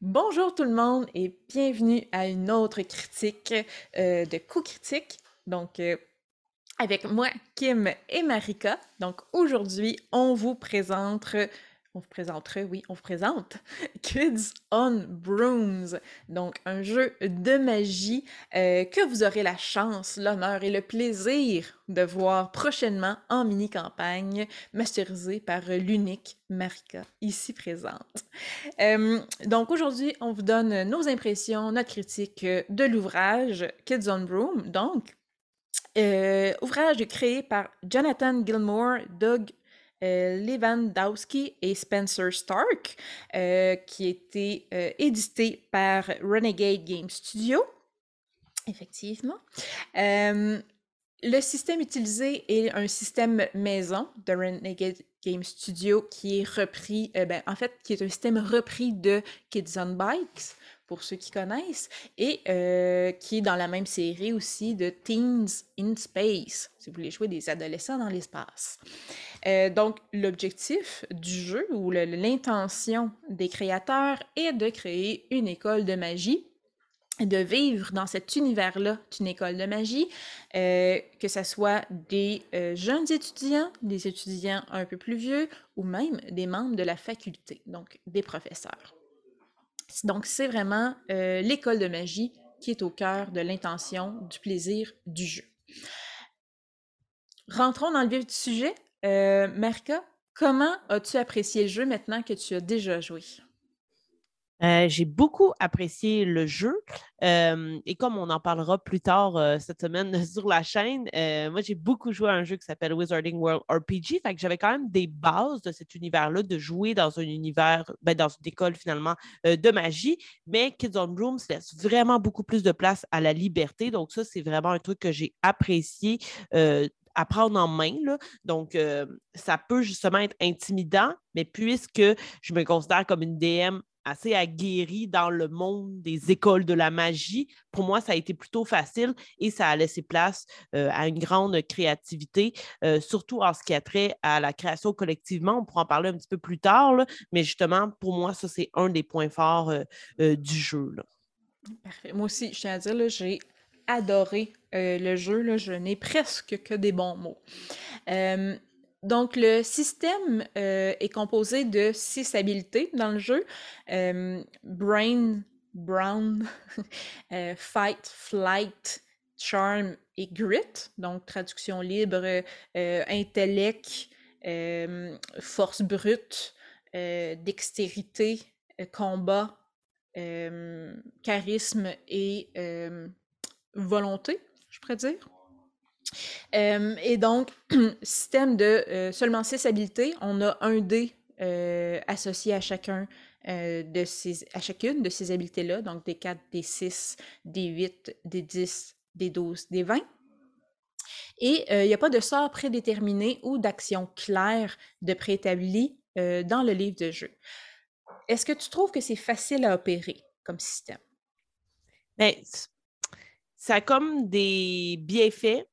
Bonjour tout le monde et bienvenue à une autre critique euh, de coup critique. Donc, euh, avec moi, Kim et Marika. Donc, aujourd'hui, on vous présente on vous présenterait, oui, on vous présente. Kids on Brooms, donc un jeu de magie euh, que vous aurez la chance, l'honneur et le plaisir de voir prochainement en mini-campagne, masterisé par l'unique Marika, ici présente. Euh, donc aujourd'hui, on vous donne nos impressions, notre critique de l'ouvrage Kids on Broom, donc euh, ouvrage créé par Jonathan Gilmore, Doug Lewandowski et Spencer Stark, euh, qui était euh, édité par Renegade Game Studio. Effectivement. le système utilisé est un système maison de Renegade Game Studio qui est repris, ben, en fait, qui est un système repris de Kids on Bikes pour ceux qui connaissent, et qui est dans la même série aussi de Teens in Space, si vous voulez jouer des adolescents dans l'espace. Euh, donc, l'objectif du jeu ou l'intention des créateurs est de créer une école de magie de vivre dans cet univers-là d'une école de magie, euh, que ce soit des euh, jeunes étudiants, des étudiants un peu plus vieux ou même des membres de la faculté, donc des professeurs. Donc, c'est vraiment l'école de magie qui est au cœur de l'intention, du plaisir du jeu. Rentrons dans le vif du sujet. Euh, Marika, comment as-tu apprécié le jeu maintenant que tu as déjà joué? Euh, j'ai beaucoup apprécié le jeu. Euh, et comme on en parlera plus tard cette semaine sur la chaîne, moi j'ai beaucoup joué à un jeu qui s'appelle Wizarding World RPG, fait que j'avais quand même des bases de cet univers-là, de jouer dans un univers, ben, dans une école finalement de magie, mais Kids on Rooms laisse vraiment beaucoup plus de place à la liberté, donc ça c'est vraiment un truc que j'ai apprécié à prendre en main. Donc, euh, ça peut justement être intimidant, mais puisque je me considère comme une DM assez aguerrie dans le monde des écoles de la magie, pour moi, ça a été plutôt facile et ça a laissé place euh, à une grande créativité, euh, surtout en ce qui a trait à la création collectivement. On pourra en parler un petit peu plus tard, mais justement, pour moi, ça, c'est un des points forts du jeu. Parfait. Moi aussi, je tiens à dire, j'ai adoré euh, le jeu. Là, je n'ai presque que des bons mots. Euh, donc, le système euh, est composé de six habiletés dans le jeu. brain, Brown, Fight, Flight, Charm et Grit. Donc, traduction libre, intellect, force brute, dextérité, combat, charisme et volonté, je pourrais dire. Euh, et donc, système de euh, seulement six habiletés, on a un dé euh, associé à chacun de ces, à chacune de ces habiletés-là, donc des 4, des 6, des 8, des 10, des 12, des 20. Et il n'y a pas de sort prédéterminé ou d'action claire de préétabli dans le livre de jeu. Est-ce que tu trouves que c'est facile à opérer comme système? Bien, ça a comme des bienfaits,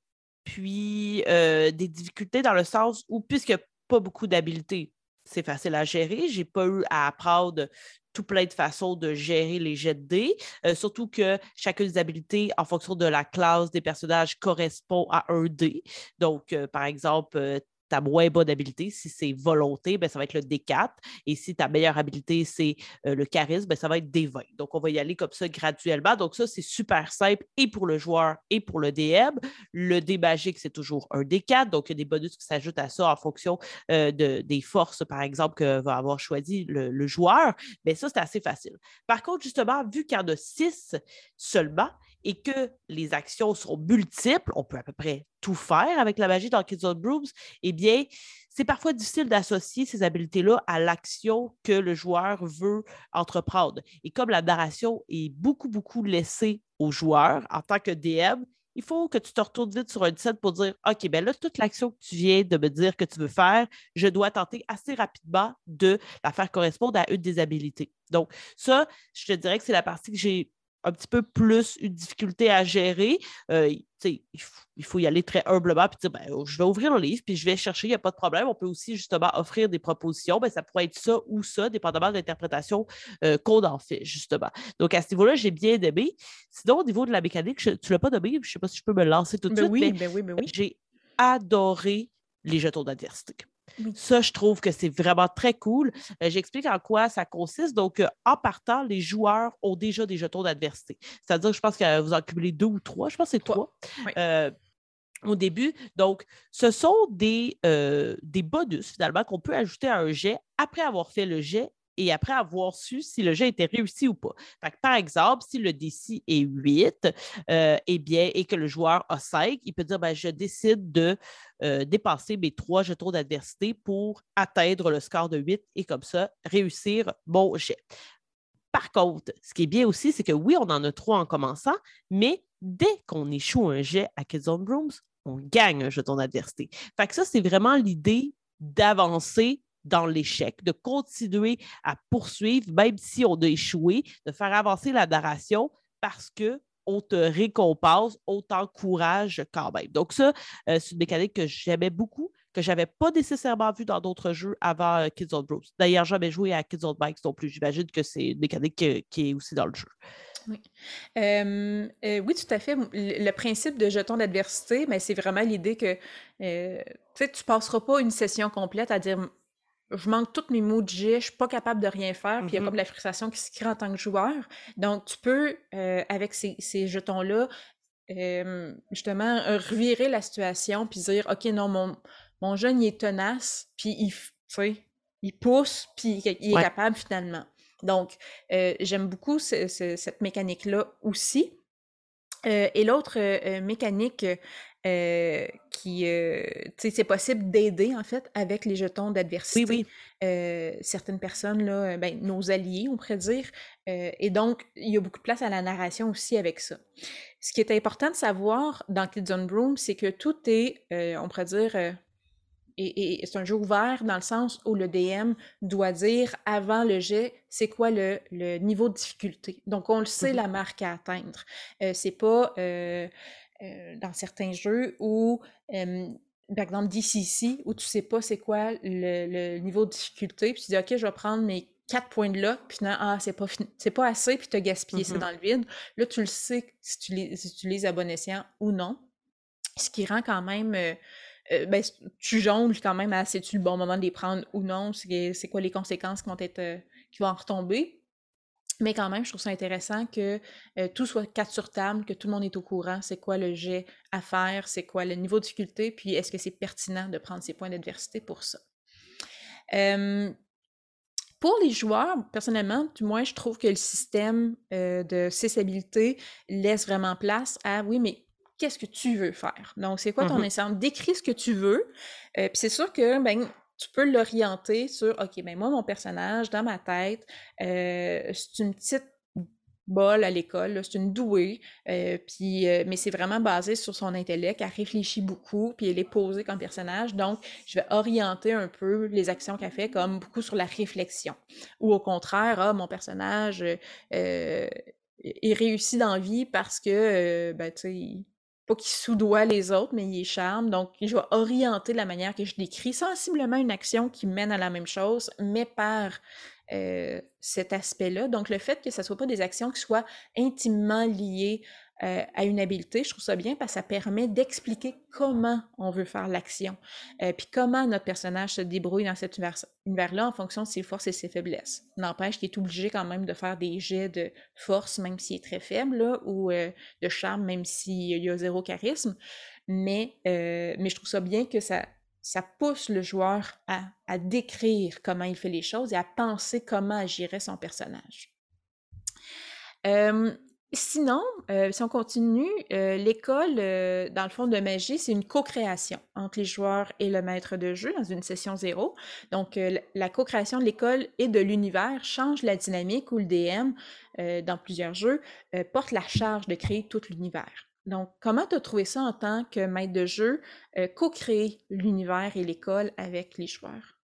puis euh, des difficultés dans le sens où, puisque pas beaucoup d'habiletés, c'est facile à gérer. J'ai pas eu à apprendre tout plein de façons de gérer les jets de dés, euh, surtout que chacune des habiletés, en fonction de la classe des personnages, correspond à un dé. Donc, euh, par exemple, ta moins bonne habilité, si c'est volonté, ben, ça va être le D4. Et si ta meilleure habilité, c'est euh, le charisme, ben, ça va être D20. Donc, on va y aller comme ça graduellement. Donc, ça, c'est super simple et pour le joueur et pour le DM. Le D magique, c'est toujours un D4. Donc, il y a des bonus qui s'ajoutent à ça en fonction euh, de, des forces, par exemple, que va avoir choisi le, joueur. Mais ça, c'est assez facile. Par contre, justement, vu qu'il y en a six seulement, et que les actions sont multiples, on peut à peu près tout faire avec la magie dans Kids on Brooms, eh bien, c'est parfois difficile d'associer ces habiletés-là à l'action que le joueur veut entreprendre. Et comme la narration est beaucoup, beaucoup laissée au joueur en tant que DM, il faut que tu te retournes vite sur un set pour dire OK, ben là, toute l'action que tu viens de me dire que tu veux faire, je dois tenter assez rapidement de la faire correspondre à une des habilités. Donc, ça, je te dirais que c'est la partie que j'ai un petit peu plus une difficulté à gérer, euh, il, faut, y aller très humblement puis dire ben, oh, je vais ouvrir le livre puis je vais chercher, il n'y a pas de problème. On peut aussi justement offrir des propositions. Ben, ça pourrait être ça ou ça, dépendamment de l'interprétation euh, qu'on en fait, justement. Donc, à ce niveau-là, j'ai bien aimé. Sinon, au niveau de la mécanique, tu ne l'as pas nommé, je ne sais pas si je peux me lancer tout de ben suite. Oui, ben oui, ben oui. J'ai adoré les jetons d'adversité. Ça, je trouve que c'est vraiment très cool. Euh, j'explique en quoi ça consiste. Donc, euh, en partant, les joueurs ont déjà des jetons d'adversité. C'est-à-dire, je pense que vous en cumulez deux ou trois. Je pense que c'est trois. Euh, au début. Donc, ce sont des, des bonus, finalement, qu'on peut ajouter à un jet après avoir fait le jet et après avoir su si le jet était réussi ou pas. par exemple, si le DC est 8, euh, eh bien, et que le joueur a 5, il peut dire ben, je décide de euh, dépasser mes trois jetons d'adversité pour atteindre le score de 8 et comme ça réussir mon jet. Par contre, ce qui est bien aussi, c'est que oui, on en a trois en commençant, mais dès qu'on échoue un jet à Kids on on gagne un jeton d'adversité. Fait que ça, c'est vraiment l'idée d'avancer dans l'échec, de continuer à poursuivre, même si on a échoué, de faire avancer la narration parce que on te récompense, on t'encourage quand même. Donc, ça, euh, c'est une mécanique que j'aimais beaucoup, que je n'avais pas nécessairement vu dans d'autres jeux avant euh, Kids on Bros. D'ailleurs, jamais joué à Kids on Bikes non plus. J'imagine que c'est une mécanique qui est aussi dans le jeu. Oui. Euh, tout à fait. Le, principe de jeton d'adversité, mais c'est vraiment l'idée que tu ne passeras pas une session complète à dire je manque tous mes mots de jet, je suis pas capable de rien faire, puis il y a comme la frustration qui se crée en tant que joueur. Donc, tu peux, euh, avec ces, jetons-là, euh, justement, revirer la situation, puis dire, OK, non, mon, mon jeune, il est tenace, puis il, il pousse, puis il est capable finalement. Donc, euh, j'aime beaucoup cette mécanique-là aussi. et l'autre mécanique qui, euh, tu sais, c'est possible d'aider, en fait, avec les jetons d'adversité. Oui, oui. Euh, certaines personnes, là, ben, nos alliés, on pourrait dire. et donc, il y a beaucoup de place à la narration aussi avec ça. Ce qui est important de savoir dans Kids on Broom, c'est que tout est, on pourrait dire, et, c'est un jeu ouvert dans le sens où le DM doit dire avant le jet, c'est quoi le, le, niveau de difficulté. Donc, on le sait, la marque à atteindre. c'est pas euh, dans certains jeux où, par exemple, DCC, où tu sais pas c'est quoi le, niveau de difficulté, puis tu dis, OK, je vais prendre mes quatre points de là, puis non, ah, c'est pas, c'est pas assez, puis tu as gaspillé ça mm-hmm. dans le vide. Là, tu le sais si tu, les, si tu les à bon escient ou non. Ce qui rend quand même. Euh, euh, ben, tu jongles quand même à c'est-tu le bon moment de les prendre ou non, c'est quoi les conséquences qui vont être qui vont en retomber. Mais quand même, je trouve ça intéressant que euh, tout soit quatre sur table, que tout le monde est au courant, c'est quoi le jet à faire, c'est quoi le niveau de difficulté, puis est-ce que c'est pertinent de prendre ces points d'adversité pour ça? pour les joueurs, personnellement, du moins, je trouve que le système euh, de cessabilité laisse vraiment place à oui, mais qu'est-ce que tu veux faire? Donc, c'est quoi ton mmh Décris ce que tu veux. Euh, puis c'est sûr que ben, tu peux l'orienter sur OK, ben moi, mon personnage, dans ma tête, euh, c'est une petite bolle à l'école, c'est une douée, euh, puis, euh, mais c'est vraiment basé sur son intellect, elle réfléchit beaucoup, puis elle est posée comme personnage, donc je vais orienter un peu les actions qu'elle fait comme beaucoup sur la réflexion. Ou au contraire, ah, mon personnage est réussi dans la vie parce que, ben, tu sais, pas qu'il soudoie les autres, mais il est charme. Donc, je vais orienter la manière que je décris sensiblement une action qui mène à la même chose, mais par euh, cet aspect-là. Donc, le fait que ce ne soit pas des actions qui soient intimement liées euh, à une habileté, je trouve ça bien parce que ça permet d'expliquer comment on veut faire l'action, euh, puis comment notre personnage se débrouille dans cet univers-là en fonction de ses forces et ses faiblesses. N'empêche qu'il est obligé quand même de faire des jets de force, même s'il est très faible, ou euh, de charme, même s'il y a zéro charisme. Mais, je trouve ça bien que ça, pousse le joueur à, à, décrire comment il fait les choses et à penser comment agirait son personnage. Sinon, euh, si on continue, euh, l'école, euh, dans le fond de magie, c'est une co-création entre les joueurs et le maître de jeu dans une session zéro. Donc, la co-création de l'école et de l'univers change la dynamique où le DM, dans plusieurs jeux, porte la charge de créer tout l'univers. Donc, comment tu as trouvé ça en tant que maître de jeu, co-créer l'univers et l'école avec les joueurs?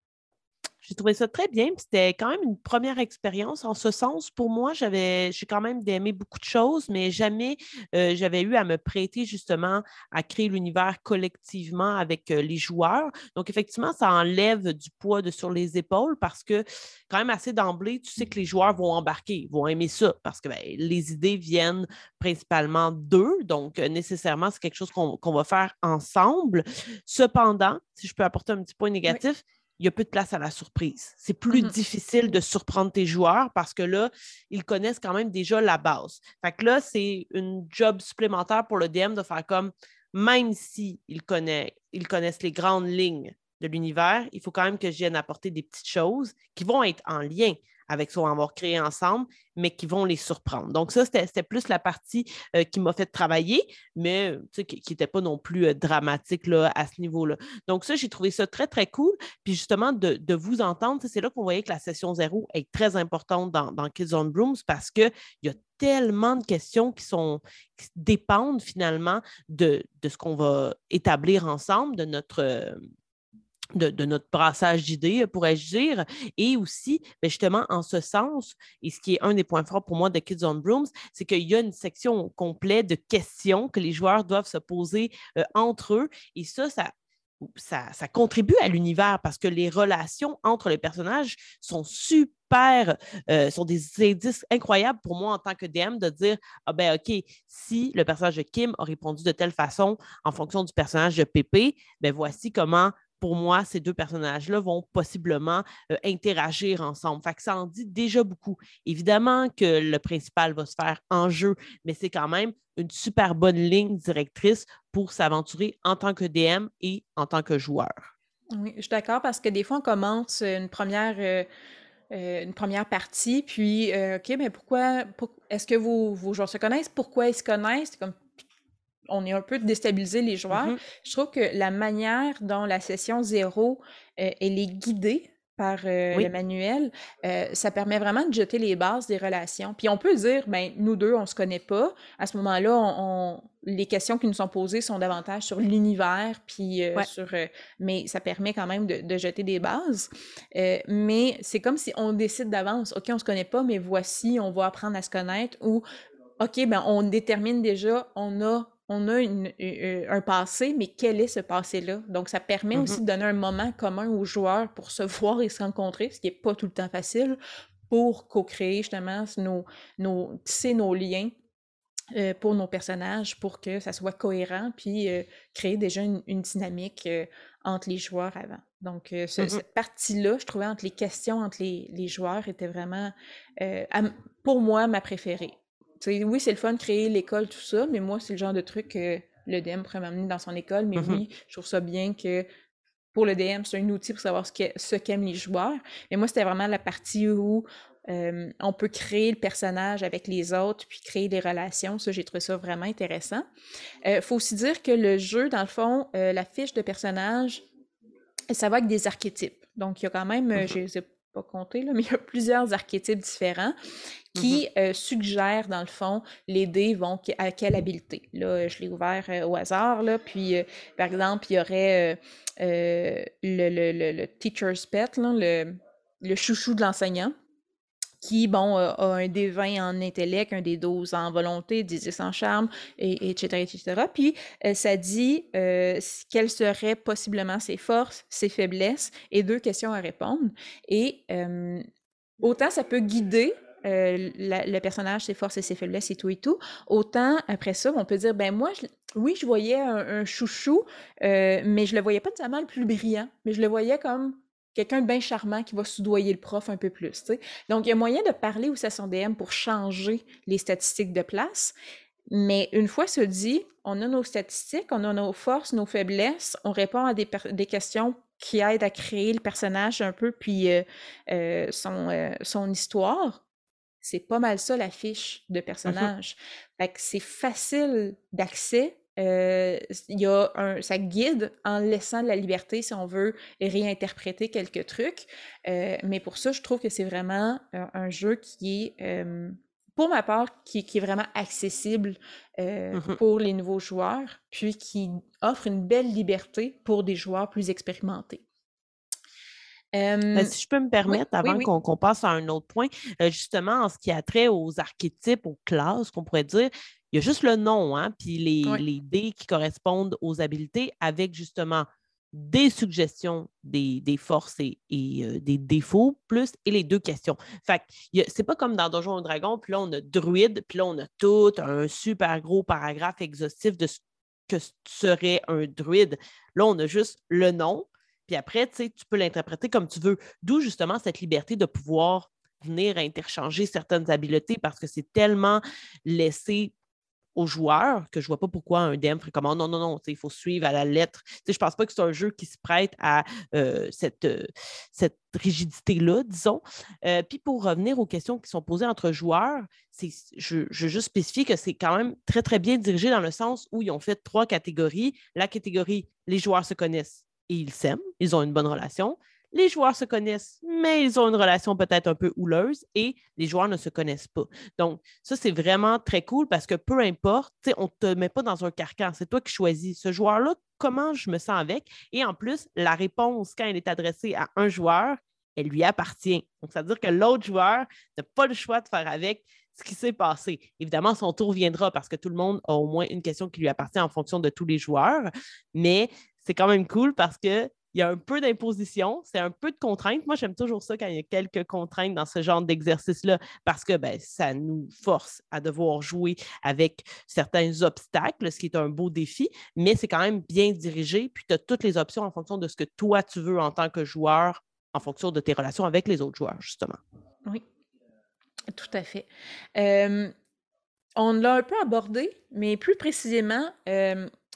J'ai trouvé ça très bien. C'était quand même une première expérience en ce sens. Pour moi, j'avais, j'ai quand même aimé beaucoup de choses, mais jamais euh, j'avais eu à me prêter justement à créer l'univers collectivement avec euh, les joueurs. Donc, effectivement, ça enlève du poids de sur les épaules parce que quand même assez d'emblée, tu sais que les joueurs vont embarquer, vont aimer ça parce que ben, les idées viennent principalement d'eux. Donc, euh, nécessairement, c'est quelque chose qu'on, va faire ensemble. Cependant, si je peux apporter un petit point négatif, il y a peu de place à la surprise. C'est plus mm-hmm. difficile de surprendre tes joueurs parce que là, ils connaissent quand même déjà la base. Fait que là, c'est une job supplémentaire pour le DM de faire comme, même s'ils ils connaissent les grandes lignes de l'univers, il faut quand même que je vienne apporter des petites choses qui vont être en lien avec ce qu'on va créer ensemble, mais qui vont les surprendre. Donc, ça, c'était plus la partie euh, qui m'a fait travailler, mais qui n'était pas non plus euh, dramatique là, à ce niveau-là. Donc, ça, j'ai trouvé ça très, très cool. Puis justement, de, vous entendre, c'est là qu'on voyait que la session zéro est très importante dans, dans Kids on Brooms parce qu'il y a tellement de questions qui sont qui dépendent finalement de, de ce qu'on va établir ensemble, de notre, de, notre brassage d'idées, pourrais-je dire. Et aussi, ben, justement, en ce sens, et ce qui est un des points forts pour moi de Kids on Brooms, c'est qu'il y a une section complète de questions que les joueurs doivent se poser euh, entre eux. Et ça, ça, ça, contribue à l'univers parce que les relations entre les personnages sont super, euh, sont des indices incroyables pour moi en tant que DM de dire Ah ben OK, si le personnage de Kim a répondu de telle façon en fonction du personnage de Pépé, ben voici comment pour moi, ces deux personnages-là vont possiblement euh, interagir ensemble. Fait que ça en dit déjà beaucoup. Évidemment que le principal va se faire en jeu, mais c'est quand même une super bonne ligne directrice pour s'aventurer en tant que DM et en tant que joueur. Oui, je suis d'accord parce que des fois, on commence une première, euh, euh, une première partie, puis, OK, mais pourquoi, est-ce que vos, vos joueurs se connaissent? Pourquoi ils se connaissent? On est un peu déstabilisé les joueurs. Mm-hmm. Je trouve que la manière dont la session zéro, euh, elle est guidée par euh, le manuel, euh, ça permet vraiment de jeter les bases des relations. Puis on peut dire, ben nous deux, on se connaît pas. À ce moment-là, on, les questions qui nous sont posées sont davantage sur l'univers, puis sur, mais ça permet quand même de, de jeter des bases. mais c'est comme si on décide d'avance, ok, on se connaît pas, mais voici, on va apprendre à se connaître, ou ok, ben on détermine déjà, on a on a un passé, mais quel est ce passé-là? Donc, ça permet aussi mm-hmm. de donner un moment commun aux joueurs pour se voir et se rencontrer, ce qui n'est pas tout le temps facile, pour co-créer justement nos, nos, tisser nos liens euh, pour nos personnages, pour que ça soit cohérent, puis euh, créer déjà une, dynamique euh, entre les joueurs avant. Donc, mm-hmm. cette partie-là, je trouvais entre les questions entre les, les joueurs était vraiment, pour moi, ma préférée oui, c'est le fun de créer l'école, tout ça, mais moi, c'est le genre de truc que le DM pourrait m'amener dans son école. Mais mm-hmm. oui, je trouve ça bien que pour le DM, c'est un outil pour savoir ce qu'aiment les joueurs. Mais moi, c'était vraiment la partie où euh, on peut créer le personnage avec les autres, puis créer des relations. Ça, j'ai trouvé ça vraiment intéressant. Il euh, faut aussi dire que le jeu, dans le fond, euh, la fiche de personnage, ça va avec des archétypes. Donc, il y a quand même, mm-hmm. je ne sais pas compter, là, mais il y a plusieurs archétypes différents qui mm-hmm. euh, suggère, dans le fond, les dés vont à quelle habileté. Là, je l'ai ouvert euh, au hasard, là, puis, euh, par exemple, il y aurait le, le, le, teacher's pet, là, le, le chouchou de l'enseignant, qui, bon, a un dé 20 en intellect, un dé 12 en volonté, 10 en charme, et, etc., etc. Puis, ça dit quelles seraient possiblement ses forces, ses faiblesses, et deux questions à répondre. Et autant ça peut guider euh, le personnage, ses forces et ses faiblesses et tout et tout. Autant, après ça, on peut dire, ben moi, oui, je voyais un, chouchou, euh, mais je le voyais pas nécessairement le plus brillant, mais je le voyais comme quelqu'un de bien charmant qui va soudoyer le prof un peu plus. Donc, il y a moyen de parler aussi à son DM pour changer les statistiques de place. Mais une fois se dit, on a nos statistiques, on a nos forces, nos faiblesses, on répond à des, des questions qui aident à créer le personnage un peu, puis euh, son, son histoire. C'est pas mal ça la fiche de personnage. Fait que c'est facile d'accès. Euh, il y a un, ça guide en laissant de la liberté si on veut réinterpréter quelques trucs. Euh, mais pour ça, je trouve que c'est vraiment un, jeu qui est, pour ma part, qui, est vraiment accessible mmh pour les nouveaux joueurs, puis qui offre une belle liberté pour des joueurs plus expérimentés. Ben, si je peux me permettre, avant qu'on passe à un autre point, justement, en ce qui a trait aux archétypes, aux classes, qu'on pourrait dire, il y a juste le nom, hein, puis les, les dés qui correspondent aux habiletés avec justement des suggestions des, forces et, euh, des défauts, plus et les deux questions. Fait que c'est pas comme dans Donjons et Dragons, puis là, on a druide, puis là, on a tout un super gros paragraphe exhaustif de ce que serait un druide. Là, on a juste le nom, puis après, tu peux l'interpréter comme tu veux. D'où justement cette liberté de pouvoir venir interchanger certaines habiletés parce que c'est tellement laissé aux joueurs que je vois pas pourquoi un DM ferait comme oh, non, non, non, il faut suivre à la lettre. je ne pense pas que c'est un jeu qui se prête à euh, cette, euh, cette rigidité-là, disons. Euh, puis pour revenir aux questions qui sont posées entre joueurs, je, je veux juste spécifier que c'est quand même très, très bien dirigé dans le sens où ils ont fait trois catégories. La catégorie, les joueurs se connaissent et ils s'aiment, ils ont une bonne relation les joueurs se connaissent, mais ils ont une relation peut-être un peu houleuse et les joueurs ne se connaissent pas. Donc, ça, c'est vraiment très cool parce que peu importe, on ne te met pas dans un carcan, c'est toi qui choisis ce joueur-là, comment je me sens avec? Et en plus, la réponse, quand elle est adressée à un joueur, elle lui appartient. Donc, ça veut dire que l'autre joueur n'a pas le choix de faire avec ce qui s'est passé. Évidemment, son tour viendra parce que tout le monde a au moins une question qui lui appartient en fonction de tous les joueurs, mais c'est quand même cool parce que il y a un peu d'imposition, c'est un peu de contraintes. Moi, j'aime toujours ça quand il y a quelques contraintes dans ce genre d'exercice-là parce que ben, ça nous force à devoir jouer avec certains obstacles, ce qui est un beau défi, mais c'est quand même bien dirigé. Puis tu as toutes les options en fonction de ce que toi, tu veux en tant que joueur, en fonction de tes relations avec les autres joueurs, justement. Oui, tout à fait. on l'a un peu abordé, mais plus précisément,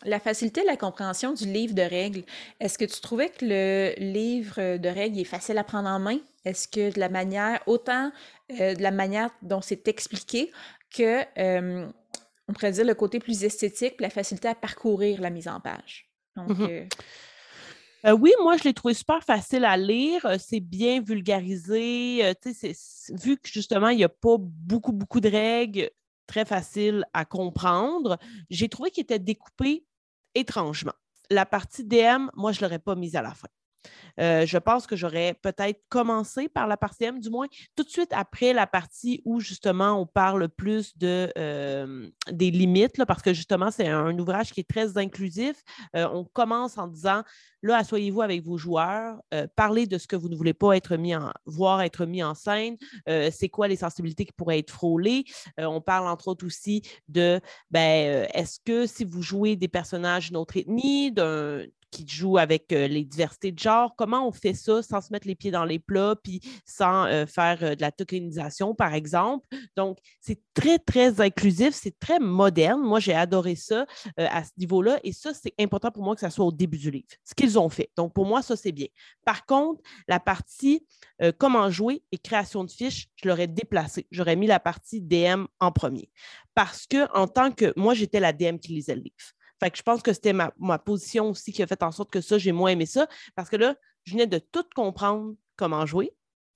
la facilité de la compréhension du livre de règles. Est-ce que tu trouvais que le livre de règles est facile à prendre en main? Est-ce que de la manière, autant euh, de la manière dont c'est expliqué que, euh, on pourrait dire, le côté plus esthétique, la facilité à parcourir la mise en page? Donc, mmh euh, oui, moi, je l'ai trouvé super facile à lire. C'est bien vulgarisé. vu que justement, il n'y a pas beaucoup, beaucoup de règles, très facile à comprendre, j'ai trouvé qu'il était découpé étrangement. La partie DM, moi, je ne l'aurais pas mise à la fin. Euh, je pense que j'aurais peut-être commencé par la partie M, du moins tout de suite après la partie où justement on parle plus de, euh, des limites, parce que justement c'est un, ouvrage qui est très inclusif. Euh, on commence en disant, là, asseyez-vous avec vos joueurs, parlez de ce que vous ne voulez pas être mis en, voir être mis en scène, c'est quoi les sensibilités qui pourraient être frôlées? on parle entre autres aussi de, ben, est-ce que si vous jouez des personnages d'une autre ethnie, d'un qui joue avec euh, les diversités de genre. Comment on fait ça sans se mettre les pieds dans les plats puis sans euh, faire euh, de la tokenisation, par exemple? Donc, c'est très, très inclusif, c'est très moderne. Moi, j'ai adoré ça à ce niveau-là et ça, c'est important pour moi que ça soit au début du livre, ce qu'ils ont fait. Donc, pour moi, ça, c'est bien. Par contre, la partie comment jouer et création de fiches, je l'aurais déplacée. J'aurais mis la partie DM en premier. Parce que, en tant que moi, j'étais la DM qui lisait le livre. Fait que je pense que c'était ma, position aussi qui a fait en sorte que ça, j'ai moins aimé ça. Parce que là, je venais de tout comprendre comment jouer,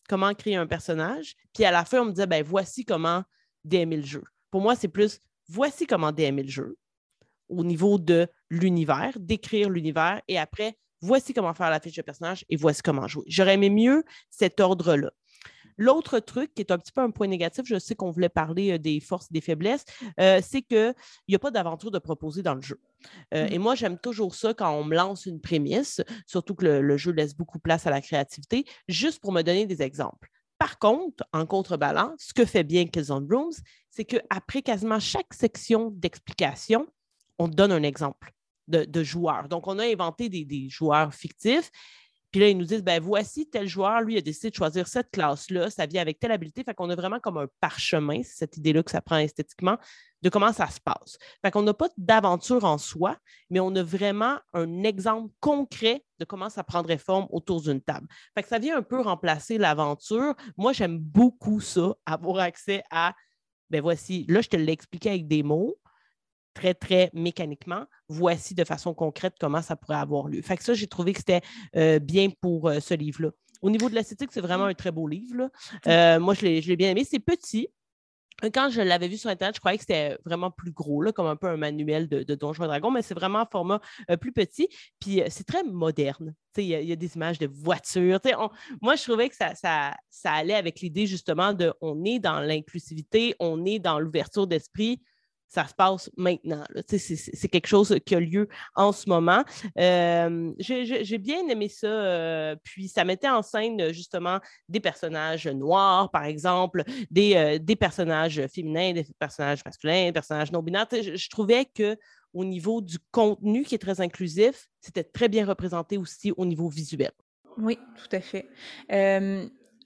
comment créer un personnage. Puis à la fin, on me disait, ben voici comment DMer le jeu. Pour moi, c'est plus voici comment DMer le jeu au niveau de l'univers, d'écrire l'univers. Et après, voici comment faire la fiche de personnage et voici comment jouer. J'aurais aimé mieux cet ordre-là. L'autre truc qui est un petit peu un point négatif, je sais qu'on voulait parler euh, des forces et des faiblesses, euh, c'est qu'il n'y a pas d'aventure de proposer dans le jeu. Euh, et mmh. moi, j'aime toujours ça quand on me lance une prémisse, surtout que le, jeu laisse beaucoup place à la créativité, juste pour me donner des exemples. Par contre, en contrebalance, ce que fait bien Killzone Rooms, c'est qu'après quasiment chaque section d'explication, on donne un exemple de, de joueur. Donc, on a inventé des, des joueurs fictifs puis là, ils nous disent, ben voici tel joueur, lui, a décidé de choisir cette classe-là, ça vient avec telle habilité. Fait qu'on a vraiment comme un parchemin, c'est cette idée-là que ça prend esthétiquement, de comment ça se passe. Fait qu'on n'a pas d'aventure en soi, mais on a vraiment un exemple concret de comment ça prendrait forme autour d'une table. Fait que ça vient un peu remplacer l'aventure. Moi, j'aime beaucoup ça, avoir accès à, ben voici, là, je te l'ai expliqué avec des mots très, très mécaniquement, voici de façon concrète comment ça pourrait avoir lieu. Fait que ça, j'ai trouvé que c'était euh, bien pour euh, ce livre-là. Au niveau de l'esthétique, c'est vraiment un très beau livre. Euh, moi, je l'ai bien aimé. C'est petit. Quand je l'avais vu sur Internet, je croyais que c'était vraiment plus gros, comme un peu un manuel de, de Donjons et Dragons, mais c'est vraiment un format euh, plus petit. Puis euh, c'est très moderne. Il y, a des images de voitures. moi, je trouvais que ça, ça, ça allait avec l'idée justement de on est dans l'inclusivité, on est dans l'ouverture d'esprit ça se passe maintenant. C'est quelque chose qui a lieu en ce moment. Euh, j'ai bien aimé ça. Euh, puis ça mettait en scène justement des personnages noirs, par exemple, des, euh, personnages féminins, des personnages masculins, des personnages non-binaires. Je, trouvais que au niveau du contenu qui est très inclusif, c'était très bien représenté aussi au niveau visuel. Oui, tout à fait.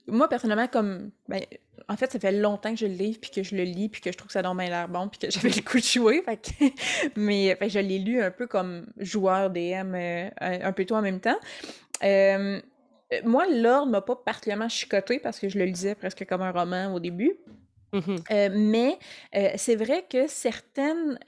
moi, personnellement, comme ben, en fait, ça fait longtemps que je le livre, puis que je le lis, puis que je trouve que ça donne bien l'air bon, puis que j'avais le coup de jouer. Mais je l'ai lu un peu comme joueur DM euh, un peu tout en même temps. Euh, moi, l'ordre m'a pas particulièrement chicoté parce que je le lisais presque comme un roman au début. Mm-hmm. Euh, mais c'est vrai que certaines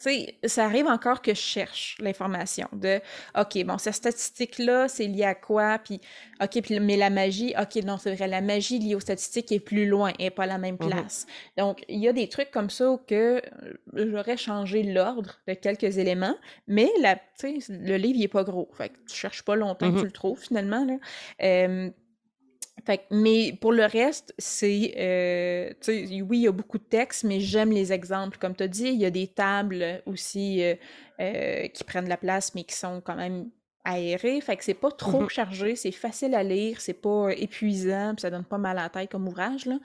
tu sais, ça arrive encore que je cherche l'information de OK, bon, cette statistique-là, c'est lié à quoi? Puis, OK, puis, mais la magie, OK, non, c'est vrai, la magie liée aux statistiques est plus loin, et pas à la même mmh place. Donc, il y a des trucs comme ça où que euh, j'aurais changé l'ordre de quelques éléments, mais la, le livre, il est pas gros. Fait que tu cherches pas longtemps mmh tu le trouves, finalement, là. Euh, mais pour le reste, c'est. Euh, oui, il y a beaucoup de textes, mais j'aime les exemples. Comme tu as dit, il y a des tables aussi euh, euh, qui prennent la place, mais qui sont quand même aérées. Fait que c'est pas trop mm-hmm. chargé, c'est facile à lire, c'est pas épuisant, puis ça donne pas mal à la tête comme ouvrage. Là.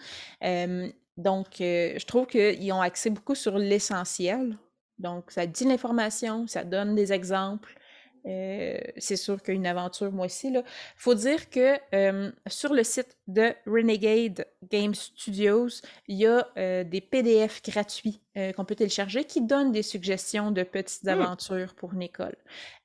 donc, je trouve qu'ils ont axé beaucoup sur l'essentiel. Donc, ça dit l'information, ça donne des exemples. Euh, c'est sûr qu'une aventure, moi aussi. Il faut dire que euh, sur le site de Renegade Game Studios, il y a euh, des PDF gratuits qu'on peut télécharger qui donnent des suggestions de petites hmm. aventures pour une école.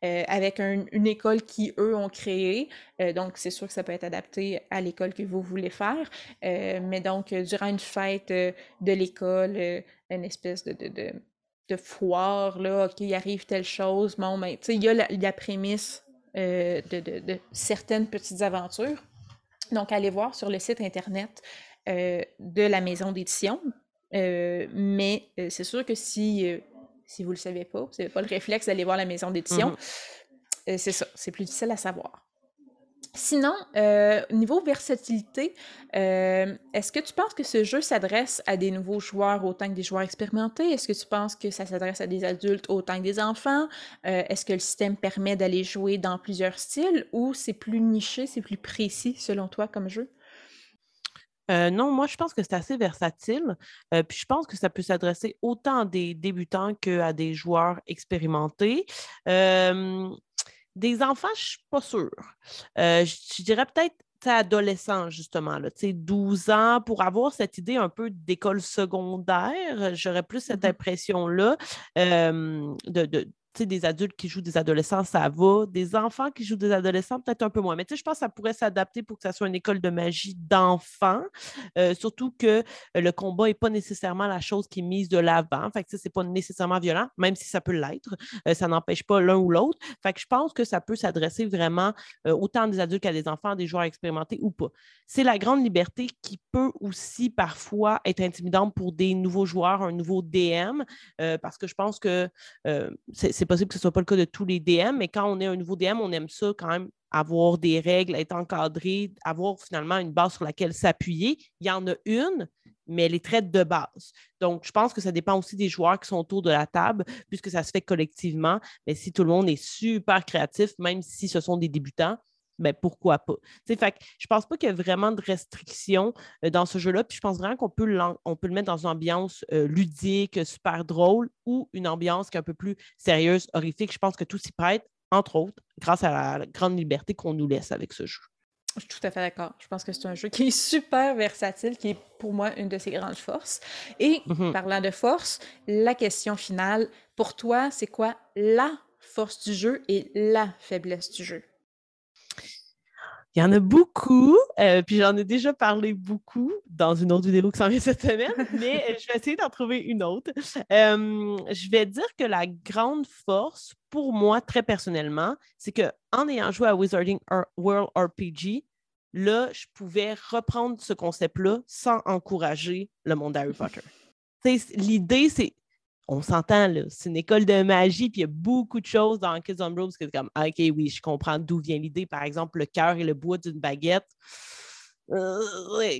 avec une école qui, eux, ont créé. donc, c'est sûr que ça peut être adapté à l'école que vous voulez faire. mais donc, durant une fête de l'école, une espèce de de foire, là, OK, il arrive telle chose. Bon, ben, tu sais, il y a la, prémisse euh, de, certaines petites aventures. Donc, allez voir sur le site Internet euh, de la maison d'édition. Euh, mais c'est sûr que si, si vous ne le savez pas, vous n'avez pas le réflexe d'aller voir la maison d'édition, mm-hmm. c'est ça, c'est plus difficile à savoir. Sinon, euh, niveau versatilité, euh, est-ce que tu penses que ce jeu s'adresse à des nouveaux joueurs autant que des joueurs expérimentés? Est-ce que tu penses que ça s'adresse à des adultes autant que des enfants? Euh, est-ce que le système permet d'aller jouer dans plusieurs styles ou c'est plus niché, c'est plus précis selon toi comme jeu? non, moi, je pense que c'est assez versatile. puis je pense que ça peut s'adresser autant à des débutants qu'à des joueurs expérimentés. Des enfants, je ne suis pas sûre. Euh, je, dirais peut-être adolescent, justement, là, 12 ans, pour avoir cette idée un peu d'école secondaire, j'aurais plus cette mmh impression-là euh, de, des adultes qui jouent des adolescents, ça va. Des enfants qui jouent des adolescents, peut-être un peu moins. Mais je pense que ça pourrait s'adapter pour que ça soit une école de magie d'enfants. Euh, surtout que euh, le combat n'est pas nécessairement la chose qui est mise de l'avant. Fait que c'est pas nécessairement violent, même si ça peut l'être. Euh, ça n'empêche pas l'un ou l'autre. Fait que je pense que ça peut s'adresser vraiment autant des adultes qu'à des enfants, des joueurs expérimentés ou pas. C'est la grande liberté qui peut aussi parfois être intimidante pour des nouveaux joueurs, un nouveau DM, parce que je pense que c'est possible que ce ne soit pas le cas de tous les DM, mais quand on est un nouveau DM, on aime ça quand même avoir des règles, être encadré, avoir finalement une base sur laquelle s'appuyer. Il y en a une, mais elle est très de base. Donc, je pense que ça dépend aussi des joueurs qui sont autour de la table, puisque ça se fait collectivement. Mais si tout le monde est super créatif, même si ce sont des débutants, ben pourquoi pas? Fait que je pense pas qu'il y a vraiment de restrictions euh, dans ce jeu-là. Puis je pense vraiment qu'on peut, on peut le mettre dans une ambiance euh, ludique, super drôle, ou une ambiance qui est un peu plus sérieuse, horrifique. Je pense que tout s'y prête, entre autres, grâce à la grande liberté qu'on nous laisse avec ce jeu. Je suis tout à fait d'accord. Je pense que c'est un jeu qui est super versatile, qui est pour moi une de ses grandes forces. Et mm-hmm. parlant de force, la question finale, pour toi, c'est quoi la force du jeu et la faiblesse du jeu? Il y en a beaucoup, euh, puis j'en ai déjà parlé beaucoup dans une autre vidéo qui s'en vient cette semaine, mais euh, je vais essayer d'en trouver une autre. Euh, je vais dire que la grande force, pour moi, très personnellement, c'est qu'en ayant joué à Wizarding World RPG, là, je pouvais reprendre ce concept-là sans encourager le monde d'Harry Potter. L'idée, c'est on s'entend, c'est une école de magie, puis il y a beaucoup de choses dans Kids on Bros que comme, ah, OK, oui, je comprends d'où vient l'idée. Par exemple, le cœur et le bois d'une baguette. Euh,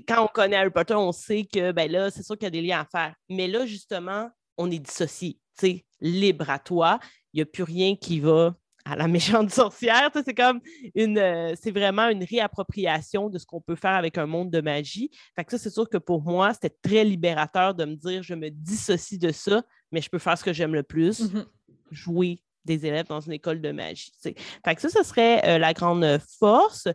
quand on connaît Harry Potter, on sait que, ben là, c'est sûr qu'il y a des liens à faire. Mais là, justement, on est dissocié, tu sais, libre à toi. Il n'y a plus rien qui va à la méchante sorcière. C'est comme une, euh, c'est vraiment une réappropriation de ce qu'on peut faire avec un monde de magie. Fait que ça, c'est sûr que pour moi, c'était très libérateur de me dire, je me dissocie de ça, mais je peux faire ce que j'aime le plus, mm-hmm. jouer des élèves dans une école de magie. Fait que ça, ce serait euh, la grande force.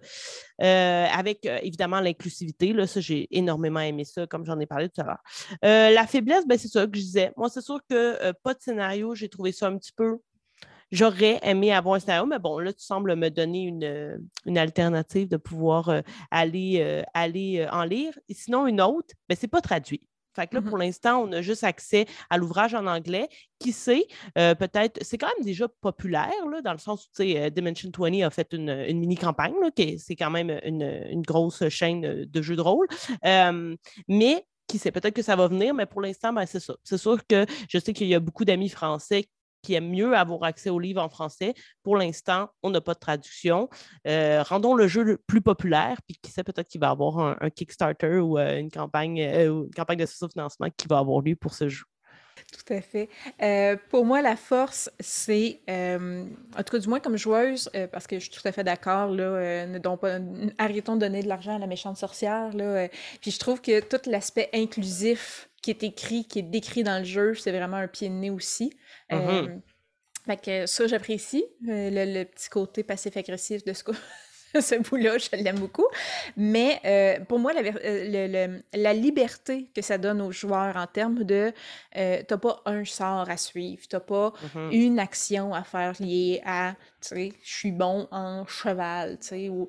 Euh, avec évidemment l'inclusivité, là, ça, j'ai énormément aimé ça, comme j'en ai parlé tout à l'heure. la faiblesse, ben, c'est ça que je disais. Moi, c'est sûr que pas de scénario, j'ai trouvé ça un petit peu J'aurais aimé avoir un scénario, mais bon, là, tu sembles me donner une, euh, alternative de pouvoir euh, aller, euh, aller en lire. Et sinon, une autre, ben, ce n'est pas traduit. Fait que là, pour mm-hmm. l'instant, on a juste accès à l'ouvrage en anglais. Qui sait, peut-être, c'est quand même déjà populaire, là, dans le sens où, sais, Dimension 20 a fait une, mini-campagne, c'est quand même une, grosse chaîne de jeux de rôle. mais qui sait, peut-être que ça va venir, mais pour l'instant, ben, c'est ça. C'est sûr que je sais qu'il y a beaucoup d'amis français qui aiment mieux avoir accès aux livres en français. Pour l'instant, on n'a pas de traduction. Euh, rendons le jeu plus populaire, puis qui sait peut-être qu'il va avoir un, Kickstarter ou euh, une campagne, euh, une campagne de financement qui va avoir lieu pour ce jeu. Tout à fait. pour moi, la force, c'est, en tout cas du moins comme joueuse, parce que je suis tout à fait d'accord, là, arrêtons de donner de l'argent à la méchante sorcière. Là, puis je trouve que tout l'aspect inclusif qui est écrit, qui est décrit dans le jeu, c'est vraiment un pied de nez aussi. Mm-hmm. fait que ça, j'apprécie. le, petit côté passif-agressif de ce, ce bout-là, je l'aime beaucoup. Mais euh, pour moi, la, euh, la, liberté que ça donne aux joueurs en termes de euh, t'as pas un sort à suivre, t'as pas mm-hmm. une action à faire liée à tu sais, je suis bon en cheval, tu sais, ou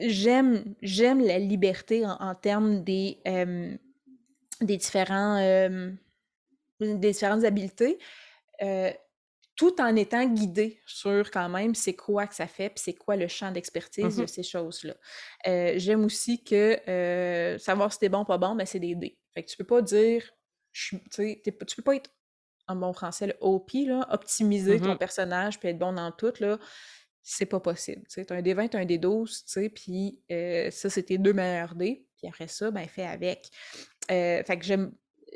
j'aime j'aime la liberté en, termes des des différents des différentes habiletés tout en étant guidé sur quand même c'est quoi que ça fait, puis c'est quoi le champ d'expertise de mmh ces choses-là. Euh, j'aime aussi que euh, savoir si t'es bon ou pas bon, ben c'est des dés. Fait que tu peux pas dire, tu peux pas être en bon français, le OP, là, optimiser ton mmh personnage puis être bon dans tout, là, c'est pas possible. Tu as un D20, tu as un D12, tu sais, puis euh, ça, c'est tes deux meilleurs dés. Puis après ça, ben, fais avec. fait que j'aime.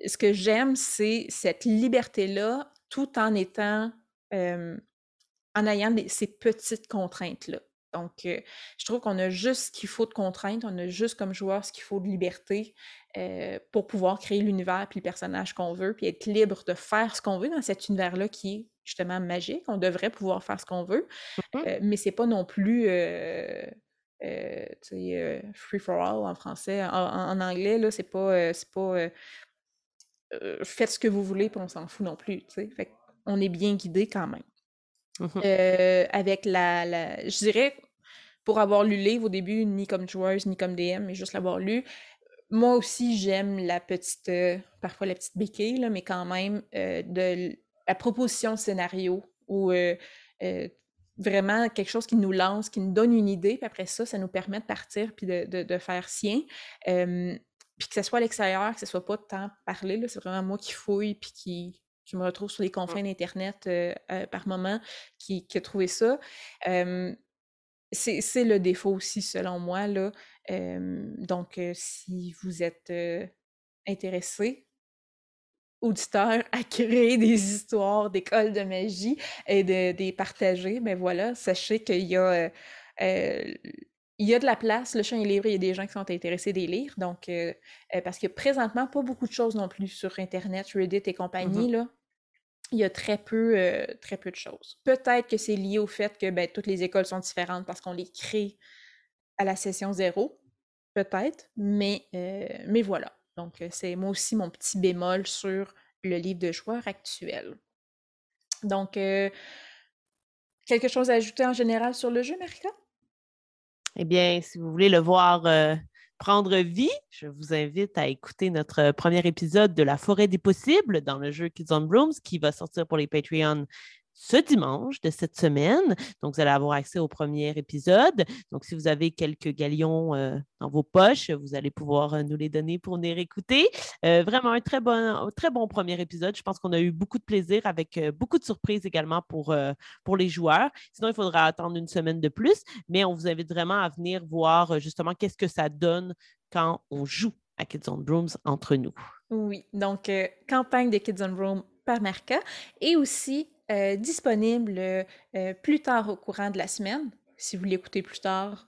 Ce que j'aime, c'est cette liberté-là, tout en étant en ayant ces petites contraintes-là. Donc, je trouve qu'on a juste ce qu'il faut de contraintes, on a juste comme joueur ce qu'il faut de liberté pour pouvoir créer l'univers puis le personnage qu'on veut, puis être libre de faire ce qu'on veut dans cet univers-là qui est justement magique. On devrait pouvoir faire ce qu'on veut, mmh mais c'est pas non plus free for all en français. En, anglais, là, c'est pas, c'est pas faites ce que vous voulez, puis on s'en fout non plus. Fait on est bien guidé quand même. Mmh euh, avec la, Je dirais, pour avoir lu le livre au début, ni comme joueuse, ni comme DM, mais juste l'avoir lu, moi aussi, j'aime la petite, euh, parfois la petite béquille, là, mais quand même, euh, de la proposition de scénario ou vraiment quelque chose qui nous lance, qui nous donne une idée, puis après ça, ça nous permet de partir puis de, faire sien. Puis que ce soit à l'extérieur, que ce soit pas tant parler, c'est vraiment moi qui fouille puis qui, me retrouve sur les confins d'Internet euh, euh, par moment qui, a trouvé ça. c'est le défaut aussi, selon moi. Là. donc, euh, si vous êtes intéressé, auditeur, à créer des histoires d'écoles de magie et de, les partager, ben voilà, sachez qu'il y a il y a de la place, le champ est libre, il y a des gens qui sont intéressés des lire. Donc, parce que présentement, pas beaucoup de choses non plus sur Internet, Reddit et compagnie. Là il y a très peu, euh, très peu de choses. Peut-être que c'est lié au fait que ben, toutes les écoles sont différentes parce qu'on les crée à la session zéro, peut-être, mais, euh, mais voilà. Donc, euh, c'est moi aussi mon petit bémol sur le livre de joueurs actuel. Donc, quelque chose à ajouter en général sur le jeu, Marika? Eh bien, si vous voulez le voir prendre vie, je vous invite à écouter notre premier épisode de La forêt des possibles dans le jeu Kids on Brooms qui va sortir pour les Patreons ce dimanche de cette semaine. Donc, vous allez avoir accès au premier épisode. Donc, si vous avez quelques galions euh, dans vos poches, vous allez pouvoir euh, nous les donner pour venir écouter. Euh, vraiment un très bon, très bon premier épisode. Je pense qu'on a eu beaucoup de plaisir avec beaucoup de surprises également pour, pour les joueurs. Sinon, il faudra attendre une semaine de plus, mais on vous invite vraiment à venir voir justement qu'est-ce que ça donne quand on joue à Kids on Brooms entre nous. Oui, donc campagne de Kids on Brooms par Marca et aussi euh, disponible euh, plus tard au courant de la semaine. Si vous l'écoutez plus tard,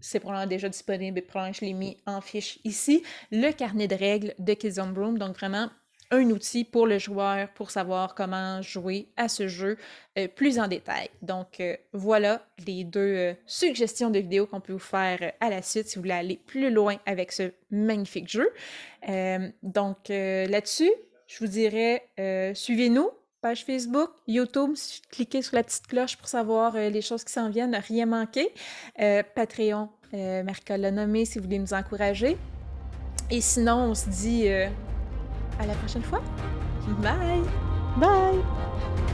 c'est probablement déjà disponible et probablement je l'ai mis en fiche ici. Le carnet de règles de Kids on Broom, donc vraiment un outil pour le joueur pour savoir comment jouer à ce jeu euh, plus en détail. Donc voilà les deux suggestions de vidéos qu'on peut vous faire à la suite si vous voulez aller plus loin avec ce magnifique jeu. donc là-dessus, je vous dirais, suivez-nous page Facebook, YouTube, cliquez sur la petite cloche pour savoir euh, les choses qui s'en viennent, ne rien manquer. Euh, Patreon, euh, l'a nommé si vous voulez nous encourager. Et sinon, on se dit euh, à la prochaine fois. Bye! Bye!